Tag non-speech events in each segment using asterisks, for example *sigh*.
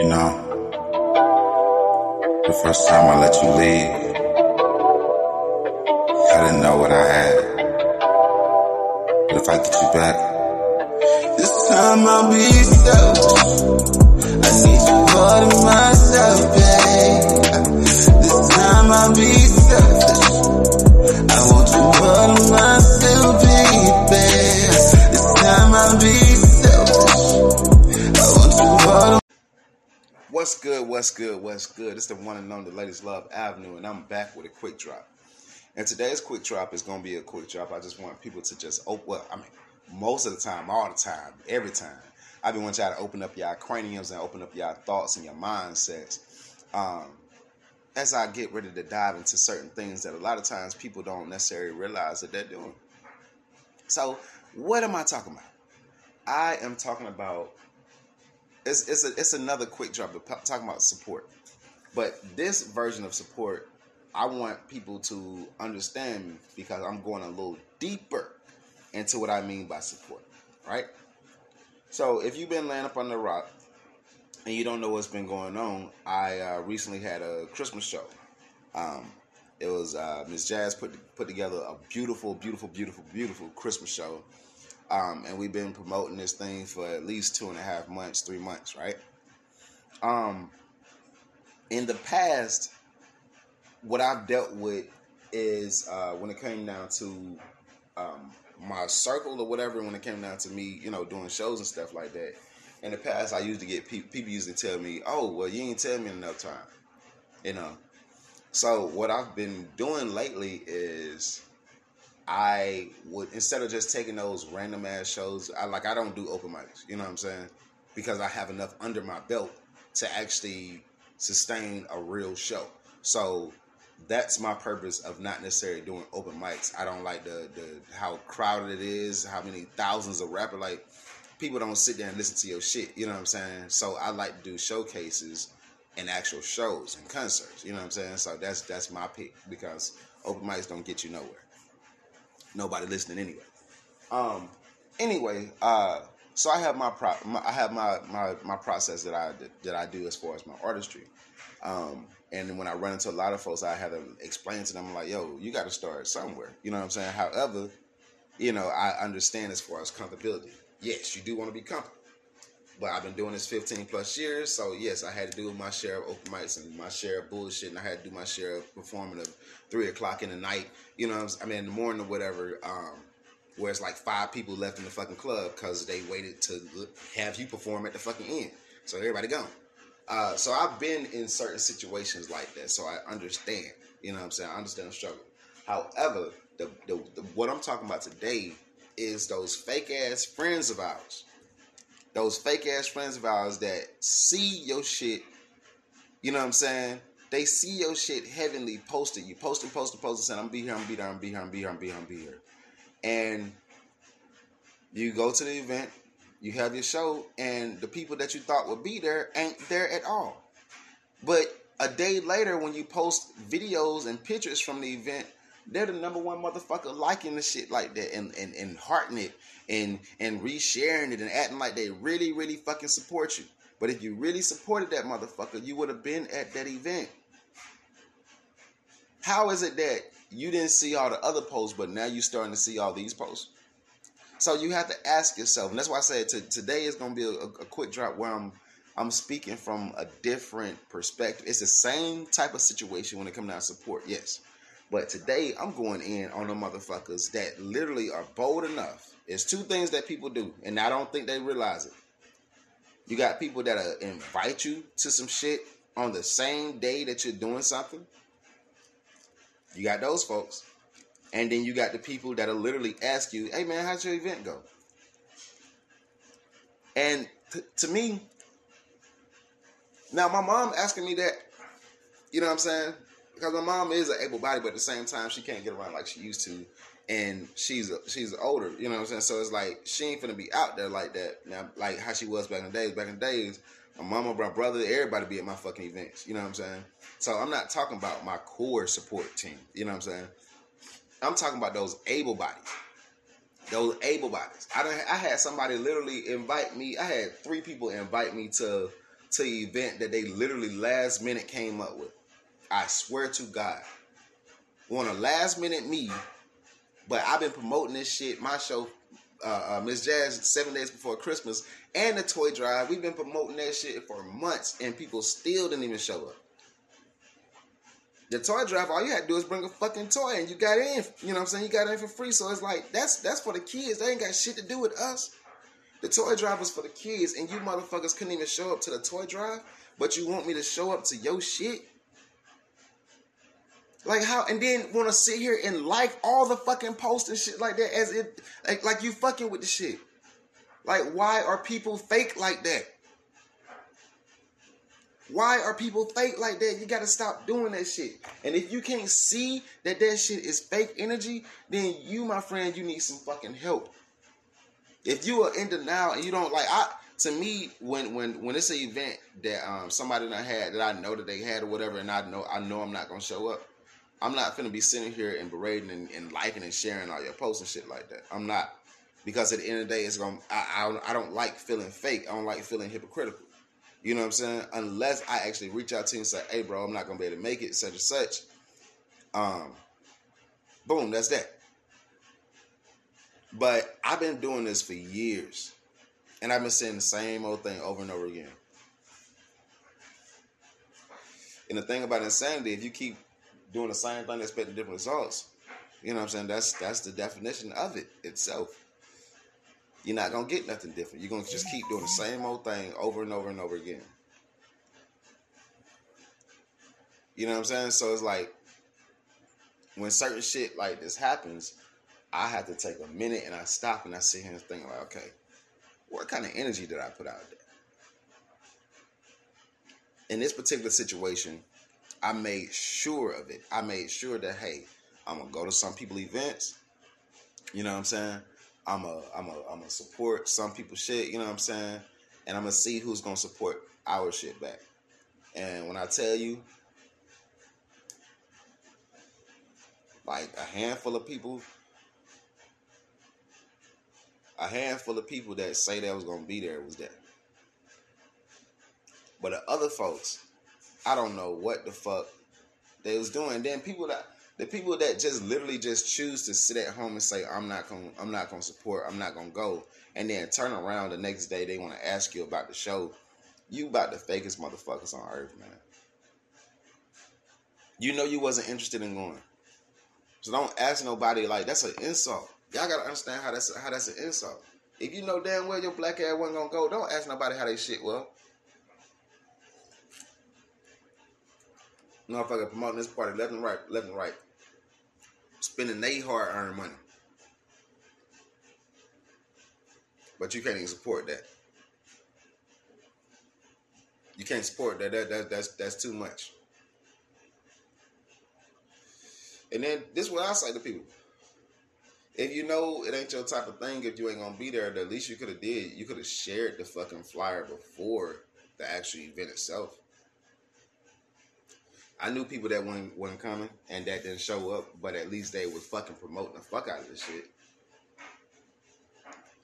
You know, the first time I let you leave, I didn't know what I had. But if I get you back, this time I'll be selfish. I need you more than myself, good? What's good? What's good? It's the one and only Ladies Love Avenue, and I'm back with a quick drop. And today's quick drop is going to be a quick drop. I just want people to just open. Well, I mean, most of the time, all the time, every time. I've been want y'all to open up y'all craniums and open up y'all thoughts and your mindsets. Um, as I get ready to dive into certain things that a lot of times people don't necessarily realize that they're doing. So, what am I talking about? I am talking about it's it's a, it's another quick drop p- talking about support. But this version of support i want people to understand me because i'm going a little deeper into what i mean by support right? So if you've been laying up on the rock and you don't know what's been going on i uh, recently had a christmas show. Um, it was uh, miss jazz put put together a beautiful beautiful beautiful beautiful christmas show um, and we've been promoting this thing for at least two and a half months, three months, right? Um, in the past, what I've dealt with is uh, when it came down to um, my circle or whatever, when it came down to me, you know, doing shows and stuff like that. In the past, I used to get pe- people used to tell me, "Oh, well, you ain't tell me enough time," you know. So what I've been doing lately is I would instead of just taking those random ass shows, I like I don't do open mics. You know what I'm saying? Because I have enough under my belt to actually sustain a real show. So that's my purpose of not necessarily doing open mics. I don't like the the how crowded it is, how many thousands of rappers like people don't sit there and listen to your shit. You know what I'm saying? So I like to do showcases and actual shows and concerts. You know what I'm saying? So that's that's my pick because open mics don't get you nowhere nobody listening anyway. Um, anyway, uh, so I have my, pro- my I have my, my my process that I that I do as far as my artistry. Um, and when I run into a lot of folks, I have to explain to them like, "Yo, you got to start somewhere." You know what I'm saying? However, you know, I understand as far as comfortability. Yes, you do want to be comfortable. But I've been doing this 15 plus years, so yes, I had to do my share of open mics and my share of bullshit, and I had to do my share of performing at three o'clock in the night. You know, I mean, in the morning or whatever, um, where it's like five people left in the fucking club because they waited to have you perform at the fucking end, so everybody gone. Uh, so I've been in certain situations like that, so I understand. You know what I'm saying? I understand the struggle. However, the, the, the what I'm talking about today is those fake ass friends of ours those fake ass friends of ours that see your shit, you know what I'm saying? They see your shit heavenly posted. You posting, posting, posting, saying, I'm be here, I'm be there, I'm be here, I'm be here, I'm be here, I'm be here. And you go to the event, you have your show, and the people that you thought would be there ain't there at all. But a day later, when you post videos and pictures from the event, they're the number one motherfucker liking the shit like that and, and, and hearting it and and resharing it and acting like they really, really fucking support you. But if you really supported that motherfucker, you would have been at that event. How is it that you didn't see all the other posts, but now you're starting to see all these posts? So you have to ask yourself, and that's why I said to, today is going to be a, a quick drop where I'm I'm speaking from a different perspective. It's the same type of situation when it comes down to support, yes. But today I'm going in on the motherfuckers that literally are bold enough. It's two things that people do, and I don't think they realize it. You got people that invite you to some shit on the same day that you're doing something. You got those folks. And then you got the people that'll literally ask you, hey man, how's your event go? And t- to me, now my mom asking me that, you know what I'm saying? Because my mom is an able body, but at the same time, she can't get around like she used to. And she's a, she's older, you know what I'm saying? So it's like she ain't gonna be out there like that. Now, like how she was back in the days. Back in the days, my mama, my brother, everybody be at my fucking events. You know what I'm saying? So I'm not talking about my core support team. You know what I'm saying? I'm talking about those able bodies. Those able bodies. I don't. I had somebody literally invite me. I had three people invite me to to event that they literally last minute came up with. I swear to God. On a last minute me, but I've been promoting this shit, my show, uh, uh, Miss Jazz, seven days before Christmas, and the toy drive. We've been promoting that shit for months, and people still didn't even show up. The toy drive, all you had to do is bring a fucking toy, and you got in. You know what I'm saying? You got in for free. So it's like that's that's for the kids. They ain't got shit to do with us. The toy drive was for the kids, and you motherfuckers couldn't even show up to the toy drive, but you want me to show up to your shit? Like how, and then want to sit here and like all the fucking posts and shit like that as if like like you fucking with the shit. Like why are people fake like that? Why are people fake like that? You gotta stop doing that shit. And if you can't see that that shit is fake energy, then you, my friend, you need some fucking help. If you are in denial and you don't like, I to me, when when when it's an event that um somebody done had that I know that they had or whatever, and I know I know I'm not gonna show up, I'm not gonna be sitting here and berating and, and liking and sharing all your posts and shit like that. I'm not because at the end of the day, it's gonna I, I I don't like feeling fake. I don't like feeling hypocritical. You know what I'm saying? Unless I actually reach out to you and say, "Hey, bro, I'm not gonna be able to make it," such and such. Um, boom, that's that. But I've been doing this for years, and I've been saying the same old thing over and over again. And the thing about insanity, if you keep doing the same thing, expecting different results, you know what I'm saying? That's that's the definition of it itself you're not gonna get nothing different. You're gonna just keep doing the same old thing over and over and over again. You know what I'm saying? So it's like when certain shit like this happens, I have to take a minute and I stop and I sit here and think like, okay, what kind of energy did I put out there? In this particular situation, I made sure of it. I made sure that hey, I'm gonna go to some people events. You know what I'm saying? I'm a I'm a I'm a support some people shit, you know what I'm saying? And I'm gonna see who's gonna support our shit back. And when I tell you, like a handful of people, a handful of people that say that was gonna be there was there. But the other folks, I don't know what the fuck they was doing. Then people that the people that just literally just choose to sit at home and say I'm not going I'm not going to support, I'm not going to go and then turn around the next day they want to ask you about the show. You about the fakest motherfuckers on earth, man. You know you wasn't interested in going. So don't ask nobody like that's an insult. Y'all gotta understand how that's how that's an insult. If you know damn well your black ass wasn't gonna go, don't ask nobody how they shit well. Motherfucker promoting this party left and right, left and right spending their hard earned money. But you can't even support that. You can't support that. That, that that's that's too much. And then this is what I say to people. If you know it ain't your type of thing, if you ain't gonna be there, the least you could have did, you could have shared the fucking flyer before the actual event itself. I knew people that weren't, weren't coming and that didn't show up, but at least they was fucking promoting the fuck out of this shit.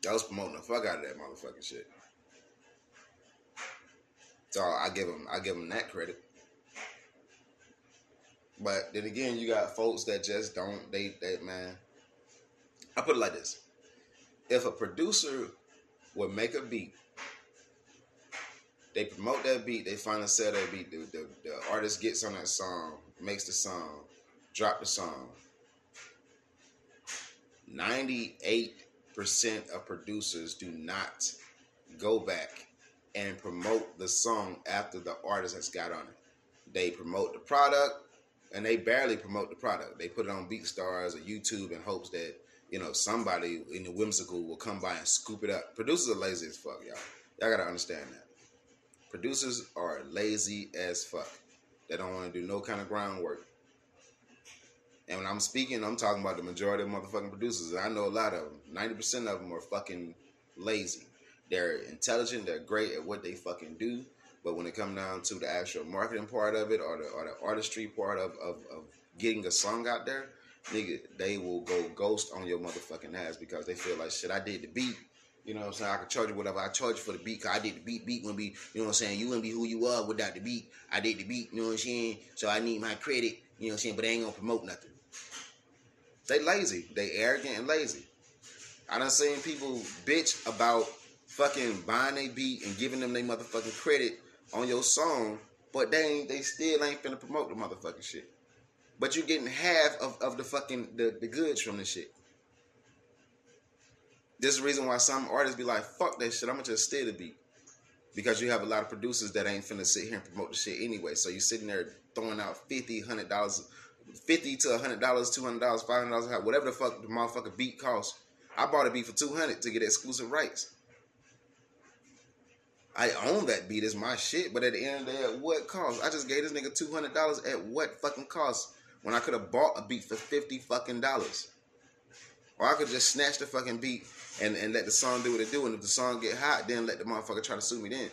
They was promoting the fuck out of that motherfucking shit. So I give them, I give them that credit. But then again, you got folks that just don't. They, they man. I put it like this: If a producer would make a beat they promote that beat, they finally sell that beat. The, the, the artist gets on that song, makes the song, drop the song. 98% of producers do not go back and promote the song after the artist has got on it. They promote the product and they barely promote the product. They put it on BeatStars or YouTube in hopes that, you know, somebody in the whimsical will come by and scoop it up. Producers are lazy as fuck, y'all. Y'all gotta understand that. Producers are lazy as fuck. They don't want to do no kind of groundwork. And when I'm speaking, I'm talking about the majority of motherfucking producers. I know a lot of them. 90% of them are fucking lazy. They're intelligent, they're great at what they fucking do. But when it comes down to the actual marketing part of it or the, or the artistry part of, of, of getting a song out there, nigga, they will go ghost on your motherfucking ass because they feel like shit, I did the beat, You know what I'm saying? I can charge you whatever I charge you for the beat. Cause I did the beat. Beat wouldn't be, you know what I'm saying? You wouldn't be who you are without the beat. I did the beat, you know what I'm saying? So I need my credit, you know what I'm saying? But they ain't gonna promote nothing. They lazy. They arrogant and lazy. I done seen people bitch about fucking buying a beat and giving them their motherfucking credit on your song, but they ain't, they still ain't finna promote the motherfucking shit. But you're getting half of, of the fucking the, the goods from the shit. This is the reason why some artists be like, fuck that shit, I'm gonna just steal the beat. Because you have a lot of producers that ain't finna sit here and promote the shit anyway. So you're sitting there throwing out 50 hundred dollars, fifty to hundred dollars, two hundred dollars, five hundred dollars, whatever the fuck the motherfucking beat costs. I bought a beat for two hundred to get exclusive rights. I own that beat, it's my shit, but at the end of the day, at what cost? I just gave this nigga two hundred dollars at what fucking cost when I could have bought a beat for fifty fucking dollars. Or I could just snatch the fucking beat and, and let the song do what it do. And if the song get hot, then let the motherfucker try to sue me then.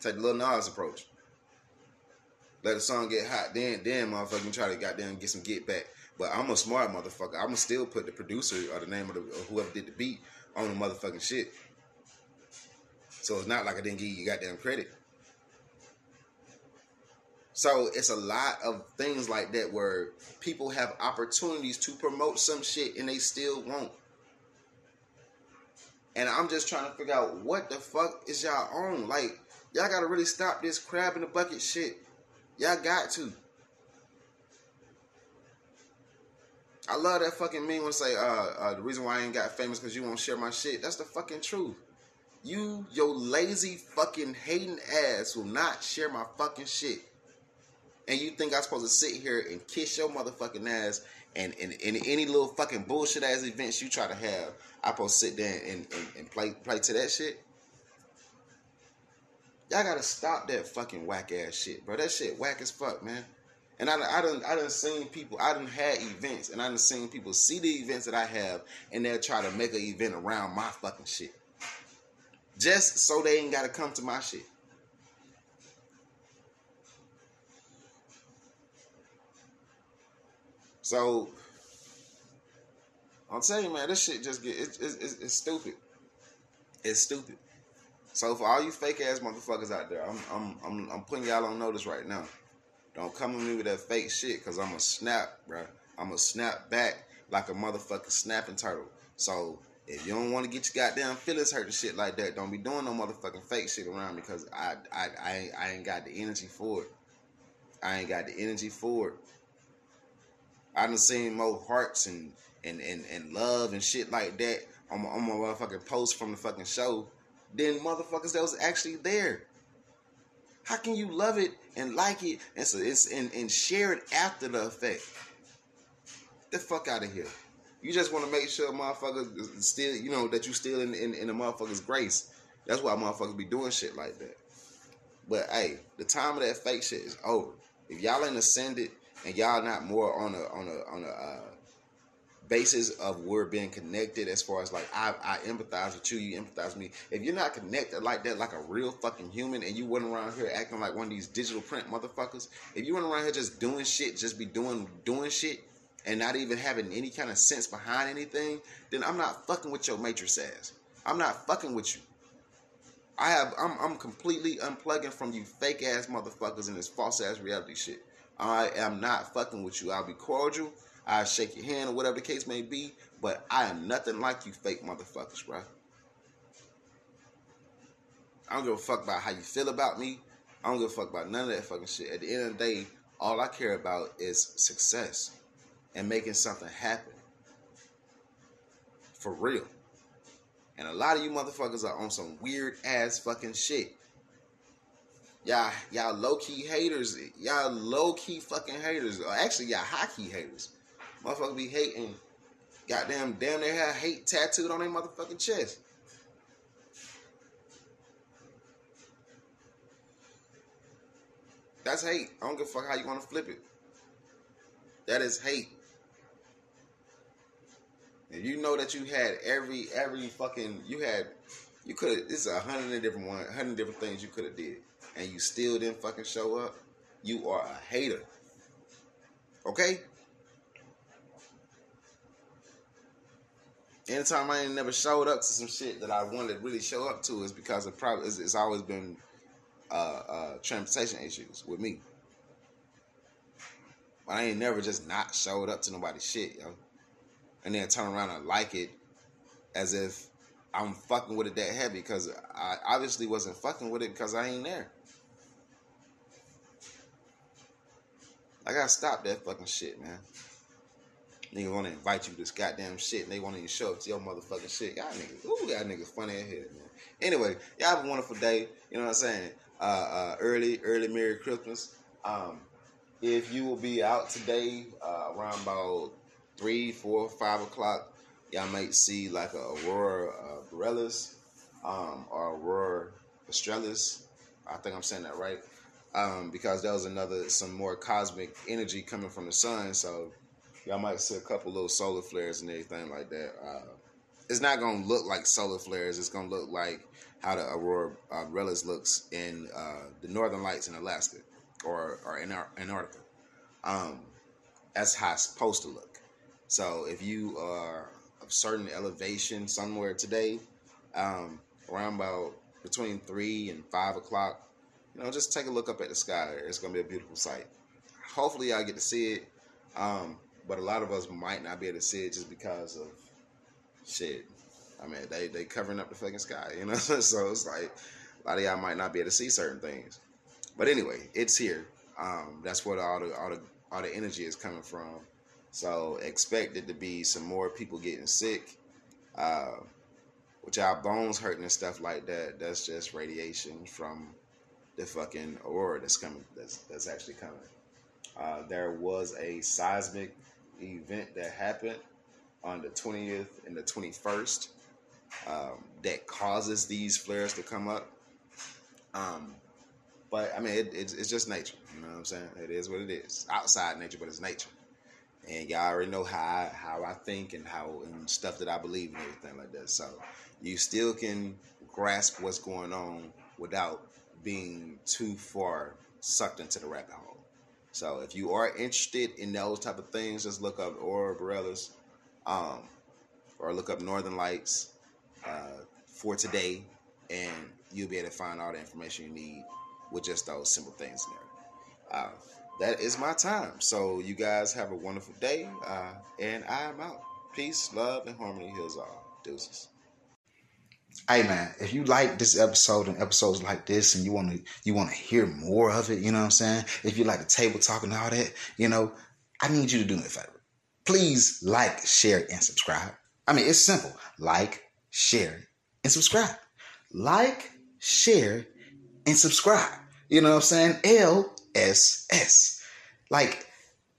Take the little Nas approach. Let the song get hot, then then motherfucker try to goddamn get some get back. But I'm a smart motherfucker. I'ma still put the producer or the name of the or whoever did the beat on the motherfucking shit. So it's not like I didn't give you goddamn credit. So it's a lot of things like that where people have opportunities to promote some shit and they still won't. And I'm just trying to figure out what the fuck is y'all on. Like, y'all gotta really stop this crab in the bucket shit. Y'all got to. I love that fucking meme when say, uh, uh, the reason why I ain't got famous because you won't share my shit. That's the fucking truth. You, your lazy fucking hating ass will not share my fucking shit. And you think I'm supposed to sit here and kiss your motherfucking ass and in any little fucking bullshit ass events you try to have, I supposed to sit there and, and, and play play to that shit? Y'all gotta stop that fucking whack ass shit, bro. That shit whack as fuck, man. And I, I done, I done seen people, I done had events, and I done seen people see the events that I have, and they'll try to make an event around my fucking shit. Just so they ain't gotta come to my shit. So, I'm telling you, man, this shit just get, it's, it's, stupid. It's stupid. So for all you fake ass motherfuckers out there, I'm I'm I'm, I'm putting y'all on notice right now. Don't come at me with that fake shit, cause I'm a snap, bro. I'm a snap back like a motherfucking snapping turtle. So if you don't want to get your goddamn feelings hurt and shit like that, don't be doing no motherfucking fake shit around me, cause I I I ain't, I ain't got the energy for it. I ain't got the energy for it. I done seen more hearts and and and, and love and shit like that on my, on my motherfucking post from the fucking show than motherfuckers that was actually there. How can you love it and like it and so it's and, and share it after the effect? The fuck out of here. You just want to make sure motherfuckers still, you know, that you still in, in, in the motherfuckers' grace. That's why motherfuckers be doing shit like that. But hey, the time of that fake shit is over. If y'all ain't ascended and y'all not more on a on a on a uh, basis of we're being connected as far as like I, I empathize with you, you empathize with me. If you're not connected like that, like a real fucking human, and you went around here acting like one of these digital print motherfuckers, if you went around here just doing shit, just be doing doing shit, and not even having any kind of sense behind anything, then I'm not fucking with your matrix ass. I'm not fucking with you. I have I'm I'm completely unplugging from you fake ass motherfuckers and this false ass reality shit. I am not fucking with you. I'll be cordial. I'll shake your hand or whatever the case may be, but I am nothing like you fake motherfuckers, bro. I don't give a fuck about how you feel about me. I don't give a fuck about none of that fucking shit. At the end of the day, all I care about is success and making something happen. For real. And a lot of you motherfuckers are on some weird ass fucking shit. Y'all, y'all low key haters. Y'all low key fucking haters. Or actually, y'all high key haters. Motherfucker be hating. Goddamn, damn, they have hate tattooed on their motherfucking chest. That's hate. I don't give a fuck how you want to flip it. That is hate. And you know that you had every every fucking you had you could is a hundred different one hundred different things you could have did and you still didn't fucking show up. You are a hater. Okay? anytime I ain't never showed up to some shit that I wanted to really show up to is because it probably it's, it's always been uh, uh, transportation issues with me. But I ain't never just not showed up to nobody's shit, yo. And then turn around and like it as if I'm fucking with it that heavy because I obviously wasn't fucking with it because I ain't there. I gotta stop that fucking shit, man. Niggas wanna invite you to this goddamn shit and they wanna even show up to your motherfucking shit. Y'all niggas, ooh, y'all niggas funny as hell, man. Anyway, y'all have a wonderful day. You know what I'm saying? Uh, uh, early, early Merry Christmas. Um, if you will be out today uh, around about three, four, five o'clock, y'all might see like a aurora uh, borealis um, or aurora australis. I think I'm saying that right. Um, because there was another some more cosmic energy coming from the sun, so y'all might see a couple little solar flares and everything like that. Uh, it's not gonna look like solar flares. It's gonna look like how the aurora borealis looks in uh, the northern lights in Alaska or or in Antarctica. Um, that's how it's supposed to look. So if you are of certain elevation somewhere today, um, around about between three and five o'clock, you know, just take a look up at the sky. It's gonna be a beautiful sight. Hopefully, I get to see it. Um, but a lot of us might not be able to see it just because of shit. I mean, they they covering up the fucking sky, you know. *laughs* so it's like a lot of y'all might not be able to see certain things. But anyway, it's here. Um, that's where all the all the all the energy is coming from. So expect it to be some more people getting sick, uh, with y'all bones hurting and stuff like that. That's just radiation from the fucking aurora that's coming. That's that's actually coming. Uh, there was a seismic event that happened on the 20th and the 21st um, that causes these flares to come up. Um, but I mean, it, it's, it's just nature. You know what I'm saying? It is what it is. Outside nature, but it's nature. And y'all already know how I, how I think and how and stuff that I believe and everything like that. So you still can grasp what's going on without being too far sucked into the rabbit hole. So if you are interested in those type of things, just look up Aurora Borealis, um, or look up Northern Lights uh, for today, and you'll be able to find all the information you need with just those simple things in there. Uh, that is my time. So you guys have a wonderful day, uh, and I am out. Peace, love, and harmony heals all. Deuces. Hey man, if you like this episode and episodes like this and you want to you want to hear more of it, you know what I'm saying? If you like the table talk and all that, you know, I need you to do me a favor. Please like, share, and subscribe. I mean, it's simple. Like, share, and subscribe. Like, share, and subscribe. You know what I'm saying? L S S. Like,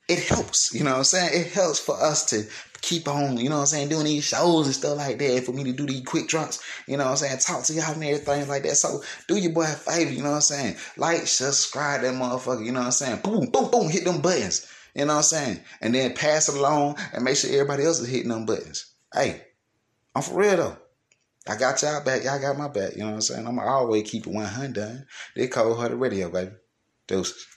it helps. You know what I'm saying? It helps for us to keep on, you know what I'm saying, doing these shows and stuff like that. For me to do these quick drops, you know what I'm saying, talk to y'all and everything like that. So do your boy a favor, you know what I'm saying? Like, subscribe that motherfucker, you know what I'm saying? Boom, boom, boom, hit them buttons. You know what I'm saying? And then pass it along and make sure everybody else is hitting them buttons. Hey, I'm for real though. I got y'all back. Y'all got my back. You know what I'm saying? I'm always keep it 100. They call her the radio, baby. Deuces.